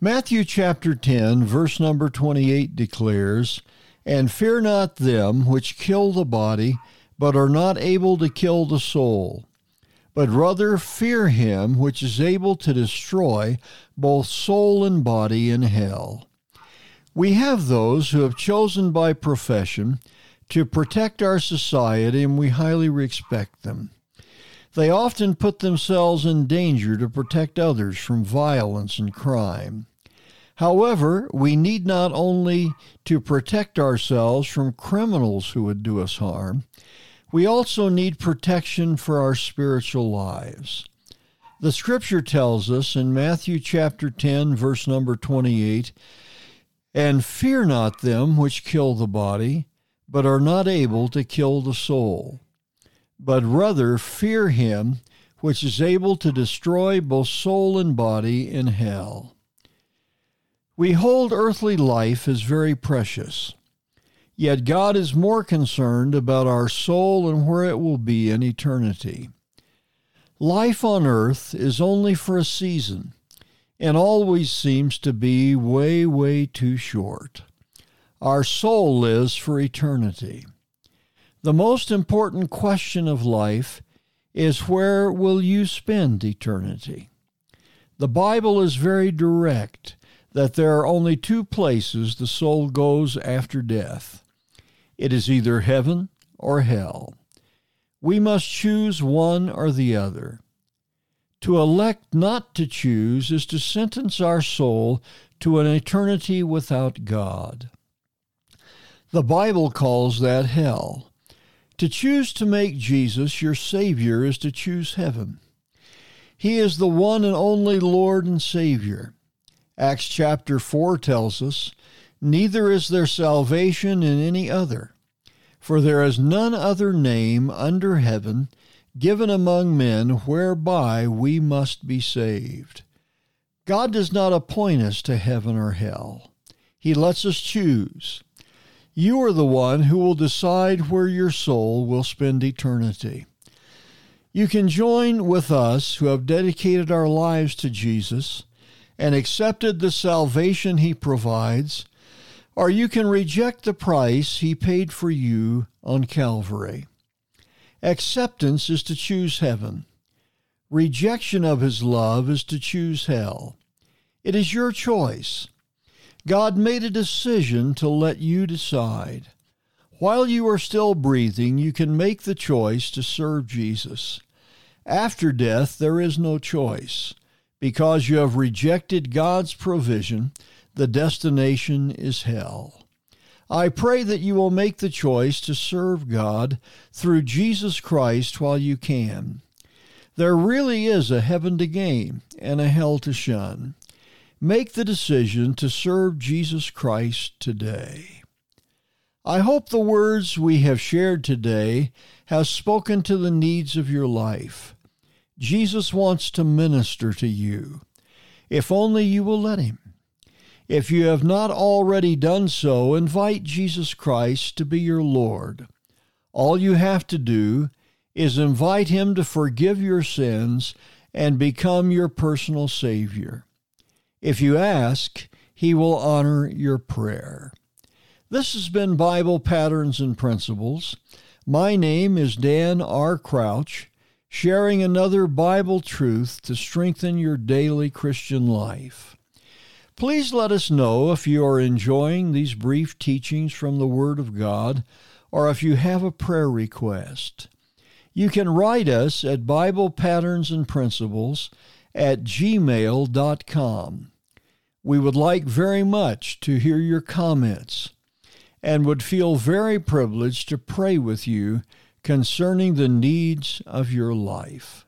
Matthew chapter 10, verse number 28 declares, And fear not them which kill the body, but are not able to kill the soul, but rather fear him which is able to destroy both soul and body in hell. We have those who have chosen by profession to protect our society, and we highly respect them. They often put themselves in danger to protect others from violence and crime. However, we need not only to protect ourselves from criminals who would do us harm, we also need protection for our spiritual lives. The scripture tells us in Matthew chapter 10 verse number 28, and fear not them which kill the body, but are not able to kill the soul but rather fear him which is able to destroy both soul and body in hell. We hold earthly life as very precious, yet God is more concerned about our soul and where it will be in eternity. Life on earth is only for a season and always seems to be way, way too short. Our soul lives for eternity. The most important question of life is where will you spend eternity? The Bible is very direct that there are only two places the soul goes after death. It is either heaven or hell. We must choose one or the other. To elect not to choose is to sentence our soul to an eternity without God. The Bible calls that hell. To choose to make Jesus your Savior is to choose heaven. He is the one and only Lord and Savior. Acts chapter 4 tells us, Neither is there salvation in any other, for there is none other name under heaven given among men whereby we must be saved. God does not appoint us to heaven or hell. He lets us choose. You are the one who will decide where your soul will spend eternity. You can join with us who have dedicated our lives to Jesus and accepted the salvation he provides, or you can reject the price he paid for you on Calvary. Acceptance is to choose heaven. Rejection of his love is to choose hell. It is your choice. God made a decision to let you decide. While you are still breathing, you can make the choice to serve Jesus. After death, there is no choice. Because you have rejected God's provision, the destination is hell. I pray that you will make the choice to serve God through Jesus Christ while you can. There really is a heaven to gain and a hell to shun. Make the decision to serve Jesus Christ today. I hope the words we have shared today have spoken to the needs of your life. Jesus wants to minister to you, if only you will let him. If you have not already done so, invite Jesus Christ to be your Lord. All you have to do is invite him to forgive your sins and become your personal Savior. If you ask, he will honor your prayer. This has been Bible Patterns and Principles. My name is Dan R. Crouch, sharing another Bible truth to strengthen your daily Christian life. Please let us know if you are enjoying these brief teachings from the Word of God or if you have a prayer request. You can write us at Bible Patterns and Principles at gmail.com. We would like very much to hear your comments and would feel very privileged to pray with you concerning the needs of your life.